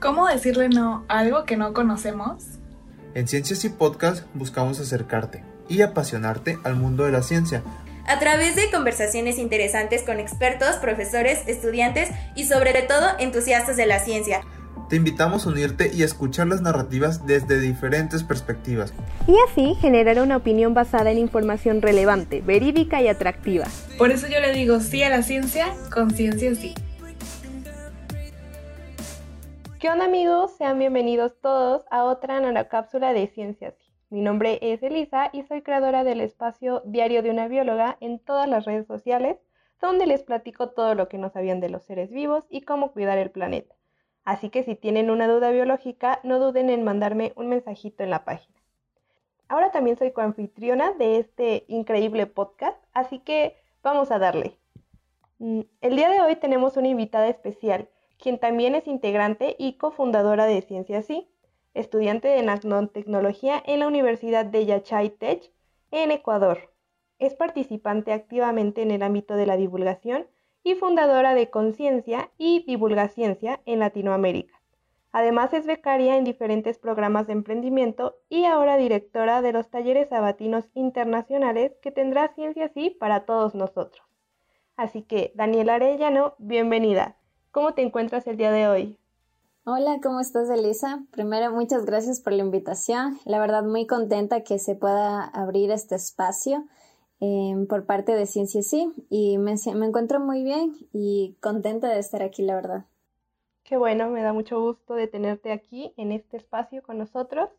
¿Cómo decirle no a algo que no conocemos? En Ciencias y Podcast buscamos acercarte y apasionarte al mundo de la ciencia. A través de conversaciones interesantes con expertos, profesores, estudiantes y sobre todo entusiastas de la ciencia. Te invitamos a unirte y a escuchar las narrativas desde diferentes perspectivas. Y así generar una opinión basada en información relevante, verídica y atractiva. Por eso yo le digo sí a la ciencia, con ciencia sí. ¿Qué onda amigos? Sean bienvenidos todos a otra cápsula de Ciencias. Mi nombre es Elisa y soy creadora del espacio Diario de una Bióloga en todas las redes sociales, donde les platico todo lo que no sabían de los seres vivos y cómo cuidar el planeta. Así que si tienen una duda biológica, no duden en mandarme un mensajito en la página. Ahora también soy coanfitriona de este increíble podcast, así que vamos a darle. Mm, el día de hoy tenemos una invitada especial, quien también es integrante y cofundadora de Ciencia Sí, estudiante de nanotecnología en la Universidad de Yachay Tech en Ecuador. Es participante activamente en el ámbito de la divulgación y fundadora de Conciencia y Divulgaciencia en Latinoamérica. Además es becaria en diferentes programas de emprendimiento y ahora directora de los talleres sabatinos internacionales que tendrá Ciencia Sí para todos nosotros. Así que, Daniela Arellano, bienvenida. ¿Cómo te encuentras el día de hoy? Hola, ¿cómo estás, Elisa? Primero, muchas gracias por la invitación. La verdad, muy contenta que se pueda abrir este espacio Em, por parte de Ciencia Sí y me, me encuentro muy bien y contenta de estar aquí, la verdad. Qué bueno, me da mucho gusto de tenerte aquí en este espacio con nosotros.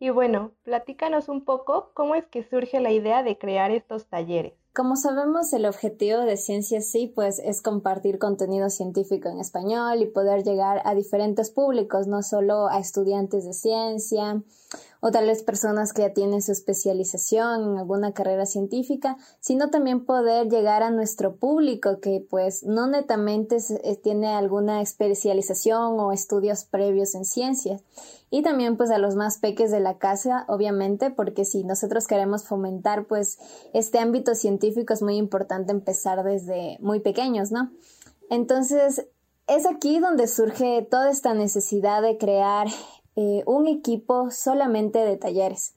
Y bueno, platícanos un poco cómo es que surge la idea de crear estos talleres. Como sabemos, el objetivo de Ciencia Sí pues es compartir contenido científico en español y poder llegar a diferentes públicos, no solo a estudiantes de ciencia o tal vez personas que ya tienen su especialización en alguna carrera científica, sino también poder llegar a nuestro público que pues no netamente eh, tiene alguna especialización o estudios previos en ciencias y también pues a los más peques de la casa, obviamente, porque si nosotros queremos fomentar pues este ámbito científico es muy importante empezar desde muy pequeños, ¿no? Entonces, es aquí donde surge toda esta necesidad de crear eh, un equipo solamente de talleres.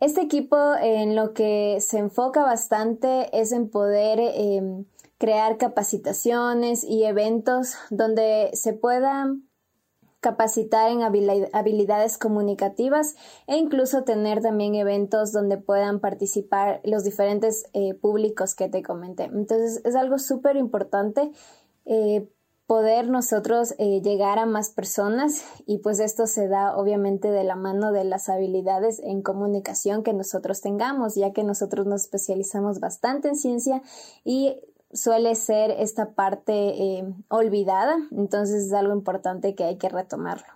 Este equipo en lo que se enfoca bastante es en poder em, crear capacitaciones y eventos donde se puedan capacitar en habilidades comunicativas e incluso tener también eventos donde puedan participar los diferentes eh, públicos que te comenté. Entonces es algo súper importante eh, poder nosotros eh, llegar a más personas y pues esto se da obviamente de la mano de las habilidades en comunicación que nosotros tengamos, ya que nosotros nos especializamos bastante en ciencia y suele ser esta parte eh, olvidada, entonces es algo importante que hay que retomarlo.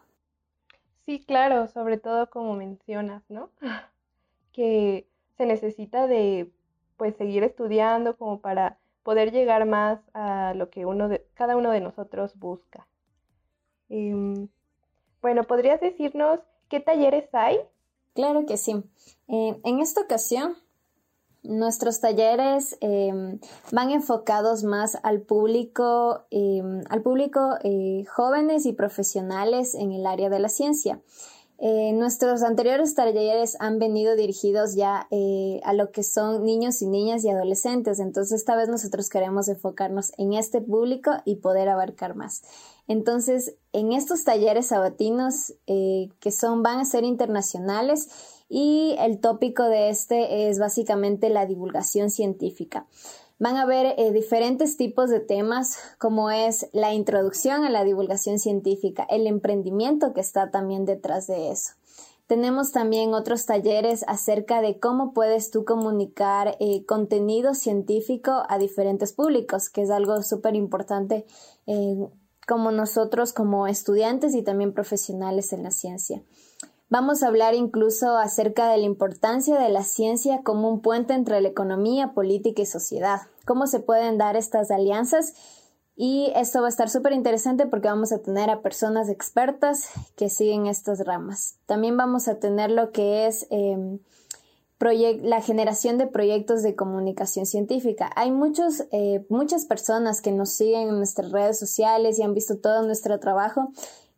Sí, claro, sobre todo como mencionas, ¿no? Que se necesita de pues seguir estudiando como para poder llegar más a lo que uno de, cada uno de nosotros busca. Em, bueno, ¿podrías decirnos qué talleres hay? Claro que sí. Eh, en esta ocasión Nuestros talleres em, van enfocados más al público, em, al público eh, jóvenes y profesionales en el área de la ciencia. Eh, nuestros anteriores talleres han venido dirigidos ya eh, a lo que son niños y niñas y adolescentes, entonces esta vez nosotros queremos enfocarnos en este público y poder abarcar más. Entonces, en estos talleres sabatinos que son, van a ser internacionales, y el tópico de este es básicamente la divulgación científica. Van a haber eh, diferentes tipos de temas como es la introducción a la divulgación científica, el emprendimiento que está también detrás de eso. Tenemos también otros talleres acerca de cómo puedes tú comunicar eh, contenido científico a diferentes públicos, que es algo súper importante eh, como nosotros como estudiantes y también profesionales en la ciencia. Vamos a hablar incluso acerca de la importancia de la ciencia como un puente entre la economía, política y sociedad. Cómo se pueden dar estas alianzas y esto va a estar súper interesante porque vamos a tener a personas expertas que siguen estas ramas. También vamos a tener lo que es em, la generación de proyectos de comunicación científica. Hay muchos, eh, muchas personas que nos siguen en nuestras redes sociales y han visto todo nuestro trabajo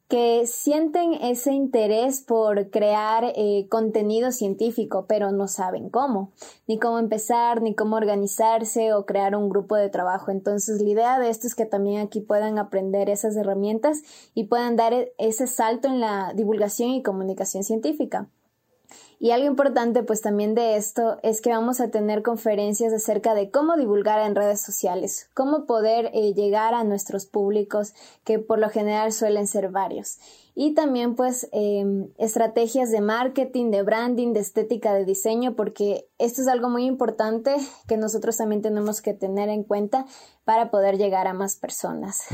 que sienten ese interés por crear eh, contenido científico, pero no saben cómo, ni cómo empezar, ni cómo organizarse o crear un grupo de trabajo. Entonces, la idea de esto es que también aquí puedan aprender esas herramientas y puedan dar e-, ese salto en la divulgación y comunicación científica. Y algo importante pues también de esto es que vamos a tener conferencias acerca de cómo divulgar en redes sociales, cómo poder eh, llegar a nuestros públicos que por lo general suelen ser varios. Y también pues em, estrategias de marketing, de branding, de estética, de diseño, porque esto es algo muy importante que nosotros también tenemos que tener en cuenta para poder llegar a más personas.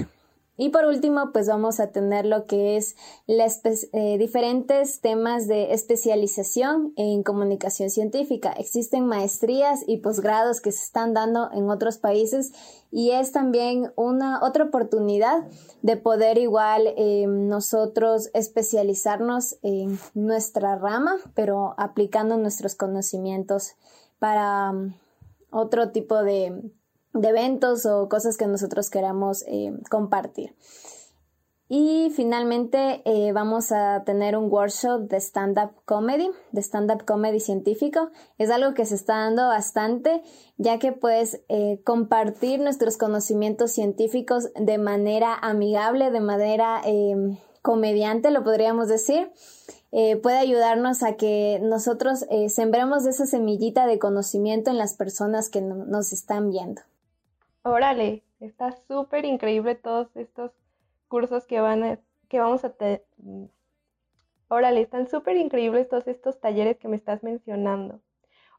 Y por último, pues vamos a tener lo que es eh, diferentes temas de especialización en comunicación científica. Existen maestrías y posgrados que se están dando en otros países y es también una otra oportunidad de poder igual eh, nosotros especializarnos en nuestra rama, pero aplicando nuestros conocimientos para um, otro tipo de de eventos o cosas que nosotros queramos eh, compartir. Y finalmente eh, vamos a tener un workshop de stand-up comedy, de stand-up comedy científico. Es algo que se está dando bastante, ya que pues eh, compartir nuestros conocimientos científicos de manera amigable, de manera comediante, lo podríamos decir, puede ayudarnos a que nosotros sembremos esa semillita de conocimiento en las personas que nos están viendo. Órale, está súper increíble todos estos cursos que van que vamos a tener. Órale, están súper increíbles todos estos talleres que me estás mencionando.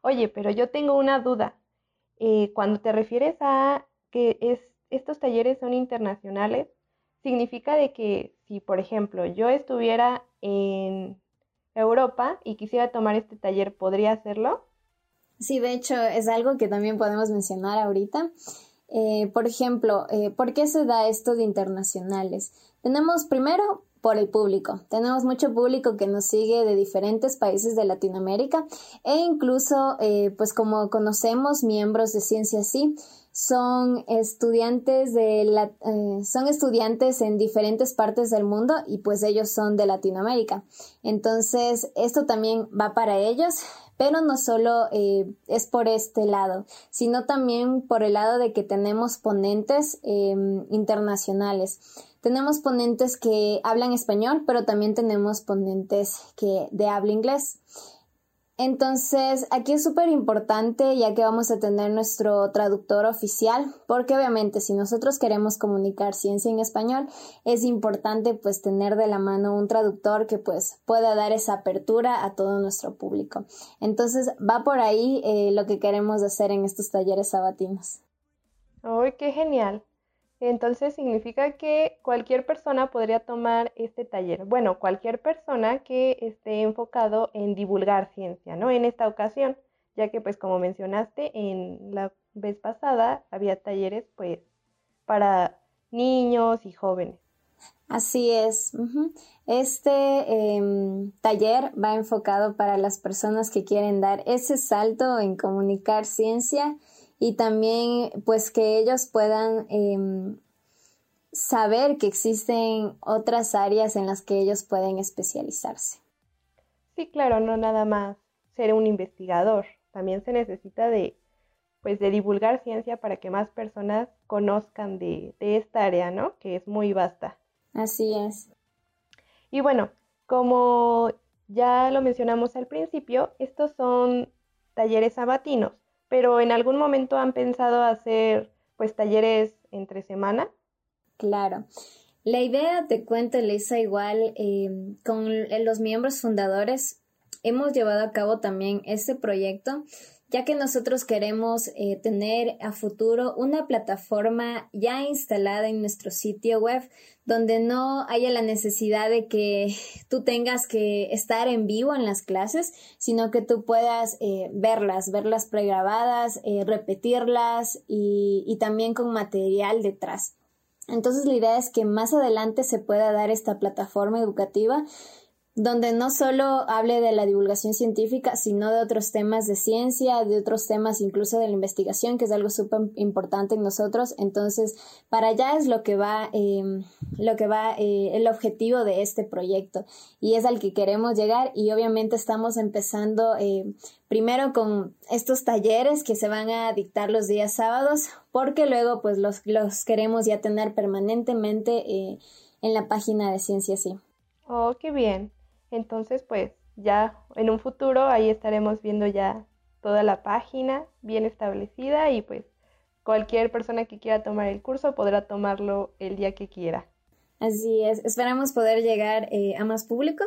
Oye, pero yo tengo una duda. Eh, cuando te refieres a que es, estos talleres son internacionales, significa de que si, por ejemplo, yo estuviera en Europa y quisiera tomar este taller, ¿podría hacerlo? Sí, de hecho, es algo que también podemos mencionar ahorita. Eh, por ejemplo, eh, ¿por qué se da esto de internacionales? Tenemos primero por el público. Tenemos mucho público que nos sigue de diferentes países de Latinoamérica e incluso, eh, pues como conocemos, miembros de Ciencia Sí, son estudiantes de la, son estudiantes en diferentes partes del mundo y pues ellos son de Latinoamérica. Entonces, esto también va para ellos pero no solo eh, es por este lado, sino también por el lado de que tenemos ponentes em, internacionales. Tenemos ponentes que hablan español, pero también tenemos ponentes que de habla inglés. Entonces, aquí es súper importante ya que vamos a tener nuestro traductor oficial, porque obviamente si nosotros queremos comunicar ciencia en español, es importante pues tener de la mano un traductor que pues pueda dar esa apertura a todo nuestro público. Entonces, va por ahí eh, lo que queremos hacer en estos talleres sabatinos. ¡Ay, qué genial! Entonces significa que cualquier persona podría tomar este taller. Bueno, cualquier persona que esté enfocado en divulgar ciencia, ¿no? En esta ocasión, ya que pues como mencionaste en la vez pasada había talleres pues para niños y jóvenes. Así es. Este em, taller va enfocado para las personas que quieren dar ese salto en comunicar ciencia y también pues que ellos puedan em, saber que existen otras áreas en las que ellos pueden especializarse. Sí, claro, no nada más ser un investigador, también se necesita de pues de divulgar ciencia para que más personas conozcan de, de esta área, ¿no? Que es muy vasta. Así es. Y bueno, como ya lo mencionamos al principio, estos son talleres sabatinos pero en algún momento han pensado hacer pues talleres entre semana. Claro. La idea, te cuento, Elisa, igual eh, con los miembros fundadores hemos llevado a cabo también este proyecto ya que nosotros queremos eh, tener a futuro una plataforma ya instalada en nuestro sitio web donde no haya la necesidad de que tú tengas que estar en vivo en las clases, sino que tú puedas eh, verlas, verlas pregrabadas, eh, repetirlas y, y también con material detrás. Entonces la idea es que más adelante se pueda dar esta plataforma educativa donde no solo hable de la divulgación científica, sino de otros temas de ciencia, de otros temas incluso de la investigación, que es algo súper importante en nosotros. Entonces, para allá es lo que va, em, lo que va eh, el objetivo de este proyecto y es al que queremos llegar y obviamente estamos empezando em, primero con estos talleres que se van a dictar los días sábados, porque luego pues los, los queremos ya tener permanentemente eh, en la página de Ciencia Sí. Oh, qué bien. Entonces, pues ya en un futuro ahí estaremos viendo ya toda la página bien establecida y pues cualquier persona que quiera tomar el curso podrá tomarlo el día que quiera. Así es, esperamos poder llegar eh, a más público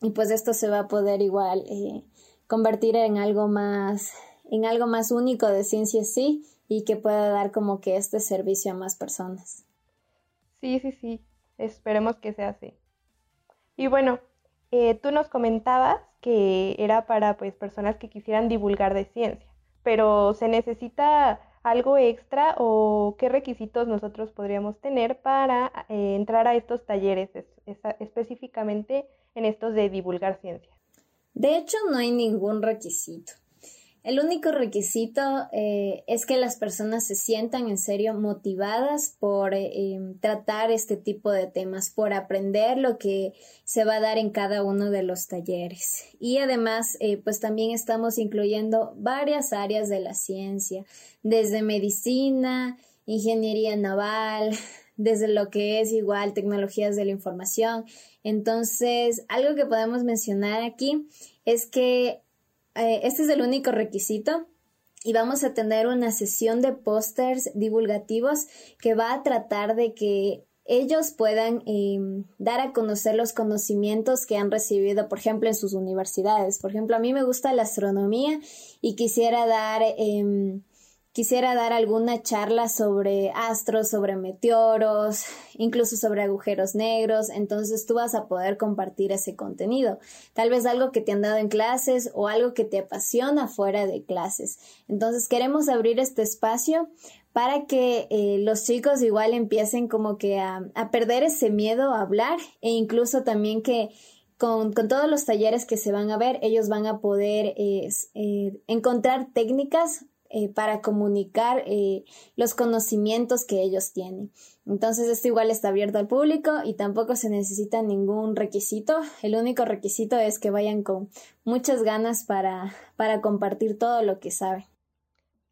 y pues esto se va a poder igual eh, convertir en algo más, en algo más único de ciencia sí y que pueda dar como que este servicio a más personas. Sí, sí, sí, esperemos que sea así. Y bueno, eh, tú nos comentabas que era para pues personas que quisieran divulgar de ciencia, pero ¿se necesita algo extra o qué requisitos nosotros podríamos tener para eh, entrar a estos talleres específicamente en estos de divulgar ciencia? De hecho, no hay ningún requisito. El único requisito eh, es que las personas se sientan en serio motivadas por eh, em, tratar este tipo de temas, por aprender lo que se va a dar en cada uno de los talleres. Y además, eh, pues también estamos incluyendo varias áreas de la ciencia, desde medicina, ingeniería naval, desde lo que es igual tecnologías de la información. Entonces, algo que podemos mencionar aquí es que eh, este es el único requisito y vamos a tener una sesión de pósters divulgativos que va a tratar de que ellos puedan em, dar a conocer los conocimientos que han recibido, por ejemplo, en sus universidades. Por ejemplo, a mí me gusta la astronomía y quisiera dar em, quisiera dar alguna charla sobre astros, sobre meteoros, incluso sobre agujeros negros, entonces tú vas a poder compartir ese contenido. Tal vez algo que te han dado en clases o algo que te apasiona fuera de clases. Entonces queremos abrir este espacio para que eh, los chicos igual empiecen como que a, perder ese miedo a hablar e incluso también que con, todos los talleres que se van a ver, ellos van a poder eh, encontrar técnicas eh, para comunicar eh, los conocimientos que ellos tienen. Entonces, esto igual está abierto al público y tampoco se necesita ningún requisito. El único requisito es que vayan con muchas ganas para, para compartir todo lo que saben.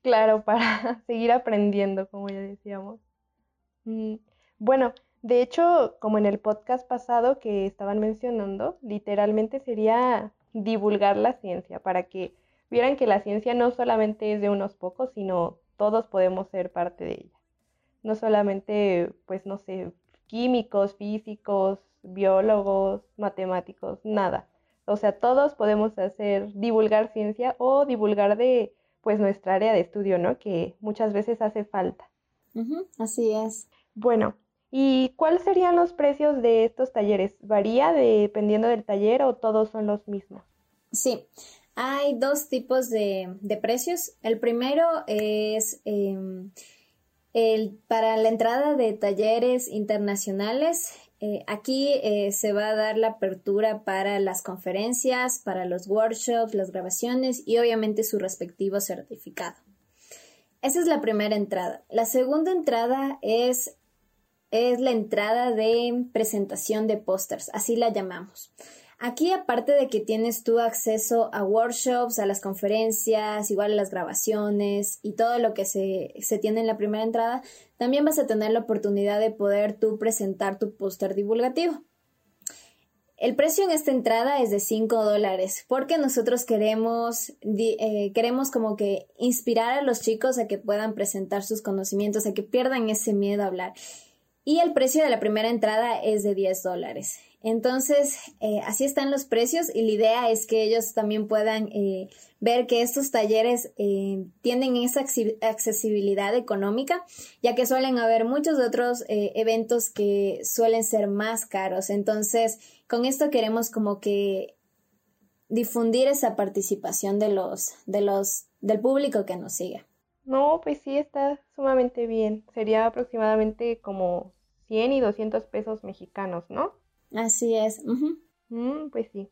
Claro, para seguir aprendiendo, como ya decíamos. Mm, bueno, de hecho, como en el podcast pasado que estaban mencionando, literalmente sería divulgar la ciencia para que vieran que la ciencia no solamente es de unos pocos, sino todos podemos ser parte de ella. No solamente, pues, no sé, químicos, físicos, biólogos, matemáticos, nada. O sea, todos podemos hacer, divulgar ciencia o divulgar de, pues, nuestra área de estudio, ¿no? Que muchas veces hace falta. así es. Bueno, ¿y cuáles serían los precios de estos talleres? ¿Varía dependiendo del taller o todos son los mismos? Sí, hay dos tipos de, precios. El primero es em, el, para la entrada de talleres internacionales. Eh, aquí eh, se va a dar la apertura para las conferencias, para los workshops, las grabaciones y obviamente su respectivo certificado. Esa es la primera entrada. La segunda entrada es, es la entrada de presentación de pósters, así la llamamos. Aquí, aparte de que tienes tu acceso a workshops, a las conferencias, igual a las grabaciones y todo lo que se, tiene en la primera entrada, también vas a tener la oportunidad de poder tú presentar tu póster divulgativo. El precio en esta entrada es de 5 dólares porque nosotros queremos, eh, queremos como que inspirar a los chicos a que puedan presentar sus conocimientos, a que pierdan ese miedo a hablar. Y el precio de la primera entrada es de 10 dólares. Entonces, eh, así están los precios y la idea es que ellos también puedan eh, ver que estos talleres eh, tienen esa accesibilidad económica, ya que suelen haber muchos otros eventos que suelen ser más caros. Entonces, con esto queremos como que difundir esa participación de los, de los, del público que nos sigue. No, pues sí, está sumamente bien. Sería aproximadamente como 100 y 200 pesos mexicanos, ¿no? Así es. Mm, pues sí,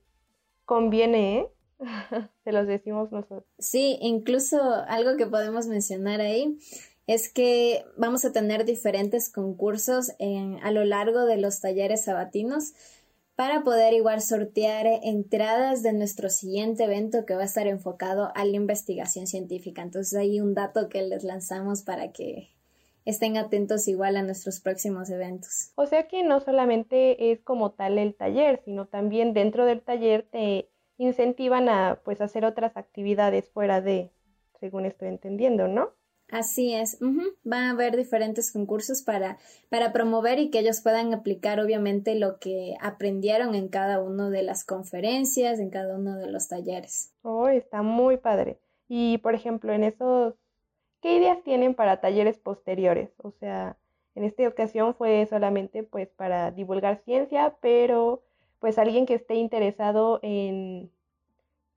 conviene, ¿eh? Se los decimos nosotros. Sí, incluso algo que podemos mencionar ahí es que vamos a tener diferentes concursos en, a lo largo de los talleres sabatinos para poder igual sortear entradas de nuestro siguiente evento que va a estar enfocado a la investigación científica. Entonces hay un dato que les lanzamos para que estén atentos igual a nuestros próximos eventos. O sea que no solamente es como tal el taller, sino también dentro del taller te incentivan a pues hacer otras actividades fuera de, según estoy entendiendo, ¿no? Así es, van a haber diferentes concursos para, para promover y que ellos puedan aplicar obviamente lo que aprendieron en cada una de las conferencias, en cada uno de los talleres. Oh, está muy padre. Y por ejemplo, en esos, ¿qué ideas tienen para talleres posteriores? O sea, en esta ocasión fue solamente pues para divulgar ciencia, pero pues alguien que esté interesado en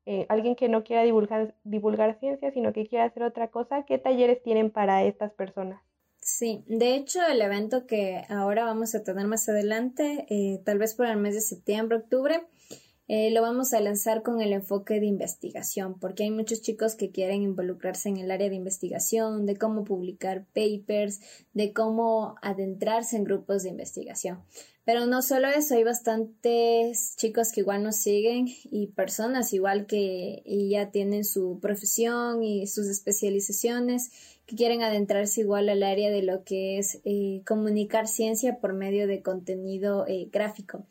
eh, alguien que no quiera divulgar, divulgar ciencia, sino que quiera hacer otra cosa, ¿qué talleres tienen para estas personas? Sí, de hecho el evento que ahora vamos a tener más adelante, eh, tal vez por el mes de septiembre, octubre, eh, lo vamos a lanzar con el enfoque de investigación, porque hay muchos chicos que quieren involucrarse en el área de investigación, de cómo publicar papers, de cómo adentrarse en grupos de investigación. Pero no solo eso, hay bastantes chicos que igual nos siguen y personas igual que ya tienen su profesión y sus especializaciones que quieren adentrarse igual al área de lo que es eh, comunicar ciencia por medio de contenido eh, gráfico.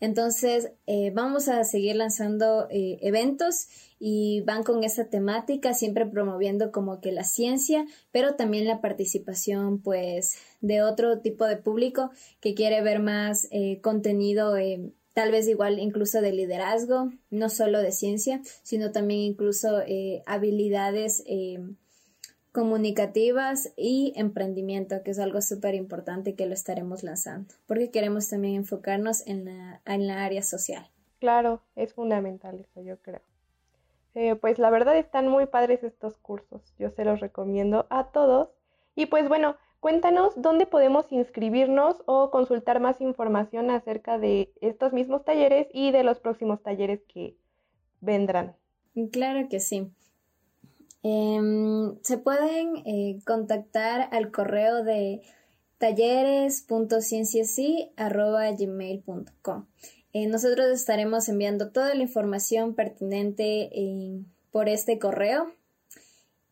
Entonces, eh, vamos a seguir lanzando eh, eventos y van con esa temática, siempre promoviendo como que la ciencia, pero también la participación, pues, de otro tipo de público que quiere ver más eh, contenido, tal vez igual incluso de liderazgo, no solo de ciencia, sino también incluso habilidades comunicativas y emprendimiento, que es algo súper importante que lo estaremos lanzando, porque queremos también enfocarnos en la, en la área social. Claro, es fundamental eso, yo creo. Eh, pues la verdad están muy padres estos cursos, yo se los recomiendo a todos. Y pues bueno, cuéntanos dónde podemos inscribirnos o consultar más información acerca de estos mismos talleres y de los próximos talleres que vendrán. Claro que sí. Em, se pueden eh, contactar al correo de talleres.cienciasi.gmail.com. Eh, nosotros estaremos enviando toda la información pertinente por este correo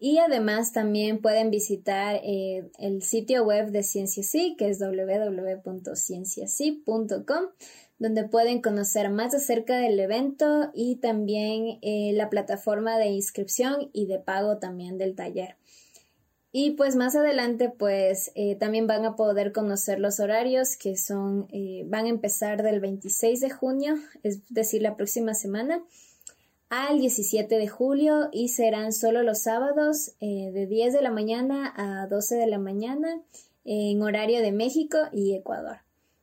y además también pueden visitar eh, el sitio web de Cienciasi, que es www.cienciasi.com, donde pueden conocer más acerca del evento y también eh, la plataforma de inscripción y de pago también del taller. Y pues más adelante pues eh, también van a poder conocer los horarios que son, van a empezar del 26 de junio, es decir, la próxima semana al 17 de julio y serán solo los sábados eh, de 10 de la mañana a 12 de la mañana en horario de México y Ecuador.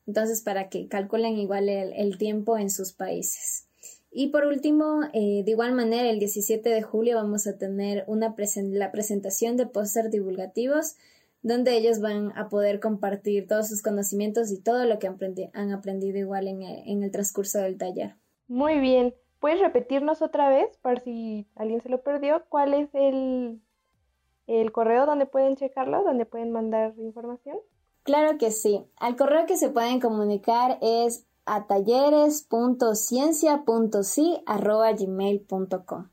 Entonces, para que calculen igual el, tiempo en sus países. Y por último, eh, de igual manera, el 17 de julio vamos a tener una la presentación de póster divulgativos donde ellos van a poder compartir todos sus conocimientos y todo lo que han aprendido igual en el transcurso del taller. Muy bien. ¿Puedes repetirnos otra vez, para si alguien se lo perdió, cuál es el, el correo donde pueden checarlo, donde pueden mandar información? Claro que sí. Al correo que se pueden comunicar es a talleres.ciencia.si.gmail.com.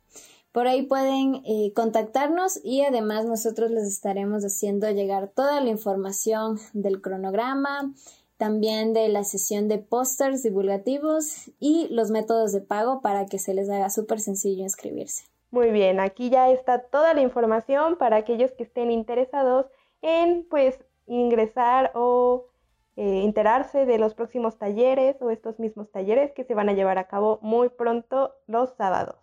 Por ahí pueden eh, contactarnos y además nosotros les estaremos haciendo llegar toda la información del cronograma, también de la sesión de pósters divulgativos y los métodos de pago para que se les haga súper sencillo inscribirse. Muy bien, aquí ya está toda la información para aquellos que estén interesados en pues ingresar o eh, enterarse de los próximos talleres o estos mismos talleres que se van a llevar a cabo muy pronto los sábados.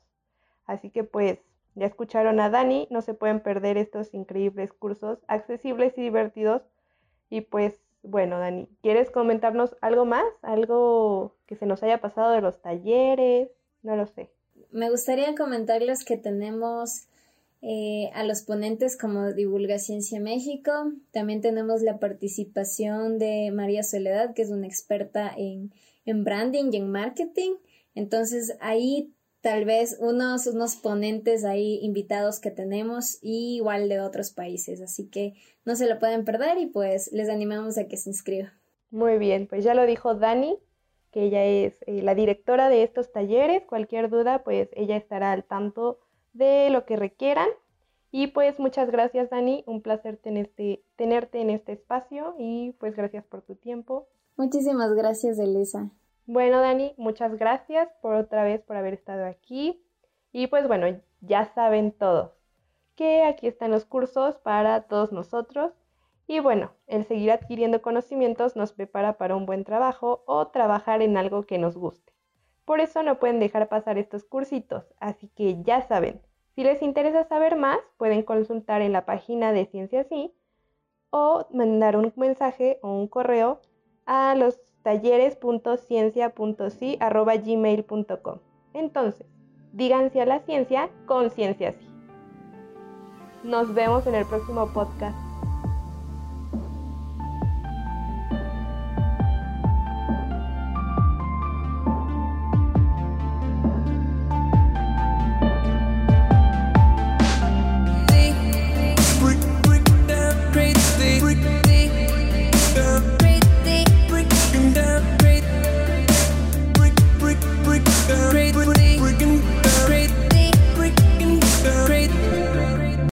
Así que pues ya escucharon a Dani, no se pueden perder estos increíbles cursos accesibles y divertidos y pues bueno, Dani, ¿quieres comentarnos algo más? ¿Algo que se nos haya pasado de los talleres? No lo sé. Me gustaría comentarles que tenemos eh, a los ponentes como Divulga Ciencia México. También tenemos la participación de María Soledad, que es una experta en, en branding y en marketing. Entonces ahí tal vez unos, unos ponentes ahí invitados que tenemos y igual de otros países. Así que no se lo pueden perder y pues les animamos a que se inscriban. Muy bien, pues ya lo dijo Dani, que ella es eh, la directora de estos talleres. Cualquier duda, pues ella estará al tanto de lo que requieran. Y pues muchas gracias Dani, un placer tenerte, tenerte en este espacio y pues gracias por tu tiempo. Muchísimas gracias Elisa. Bueno Dani, muchas gracias por otra vez por haber estado aquí. Y pues bueno, ya saben todos que aquí están los cursos para todos nosotros. Y bueno, el seguir adquiriendo conocimientos nos prepara para un buen trabajo o trabajar en algo que nos guste. Por eso no pueden dejar pasar estos cursitos, así que ya saben, si les interesa saber más, pueden consultar en la página de Ciencia Sí o mandar un mensaje o un correo a los talleres.ciencia.si.gmail.com. Entonces, díganse a la ciencia con Ciencia Sí. Nos vemos en el próximo podcast.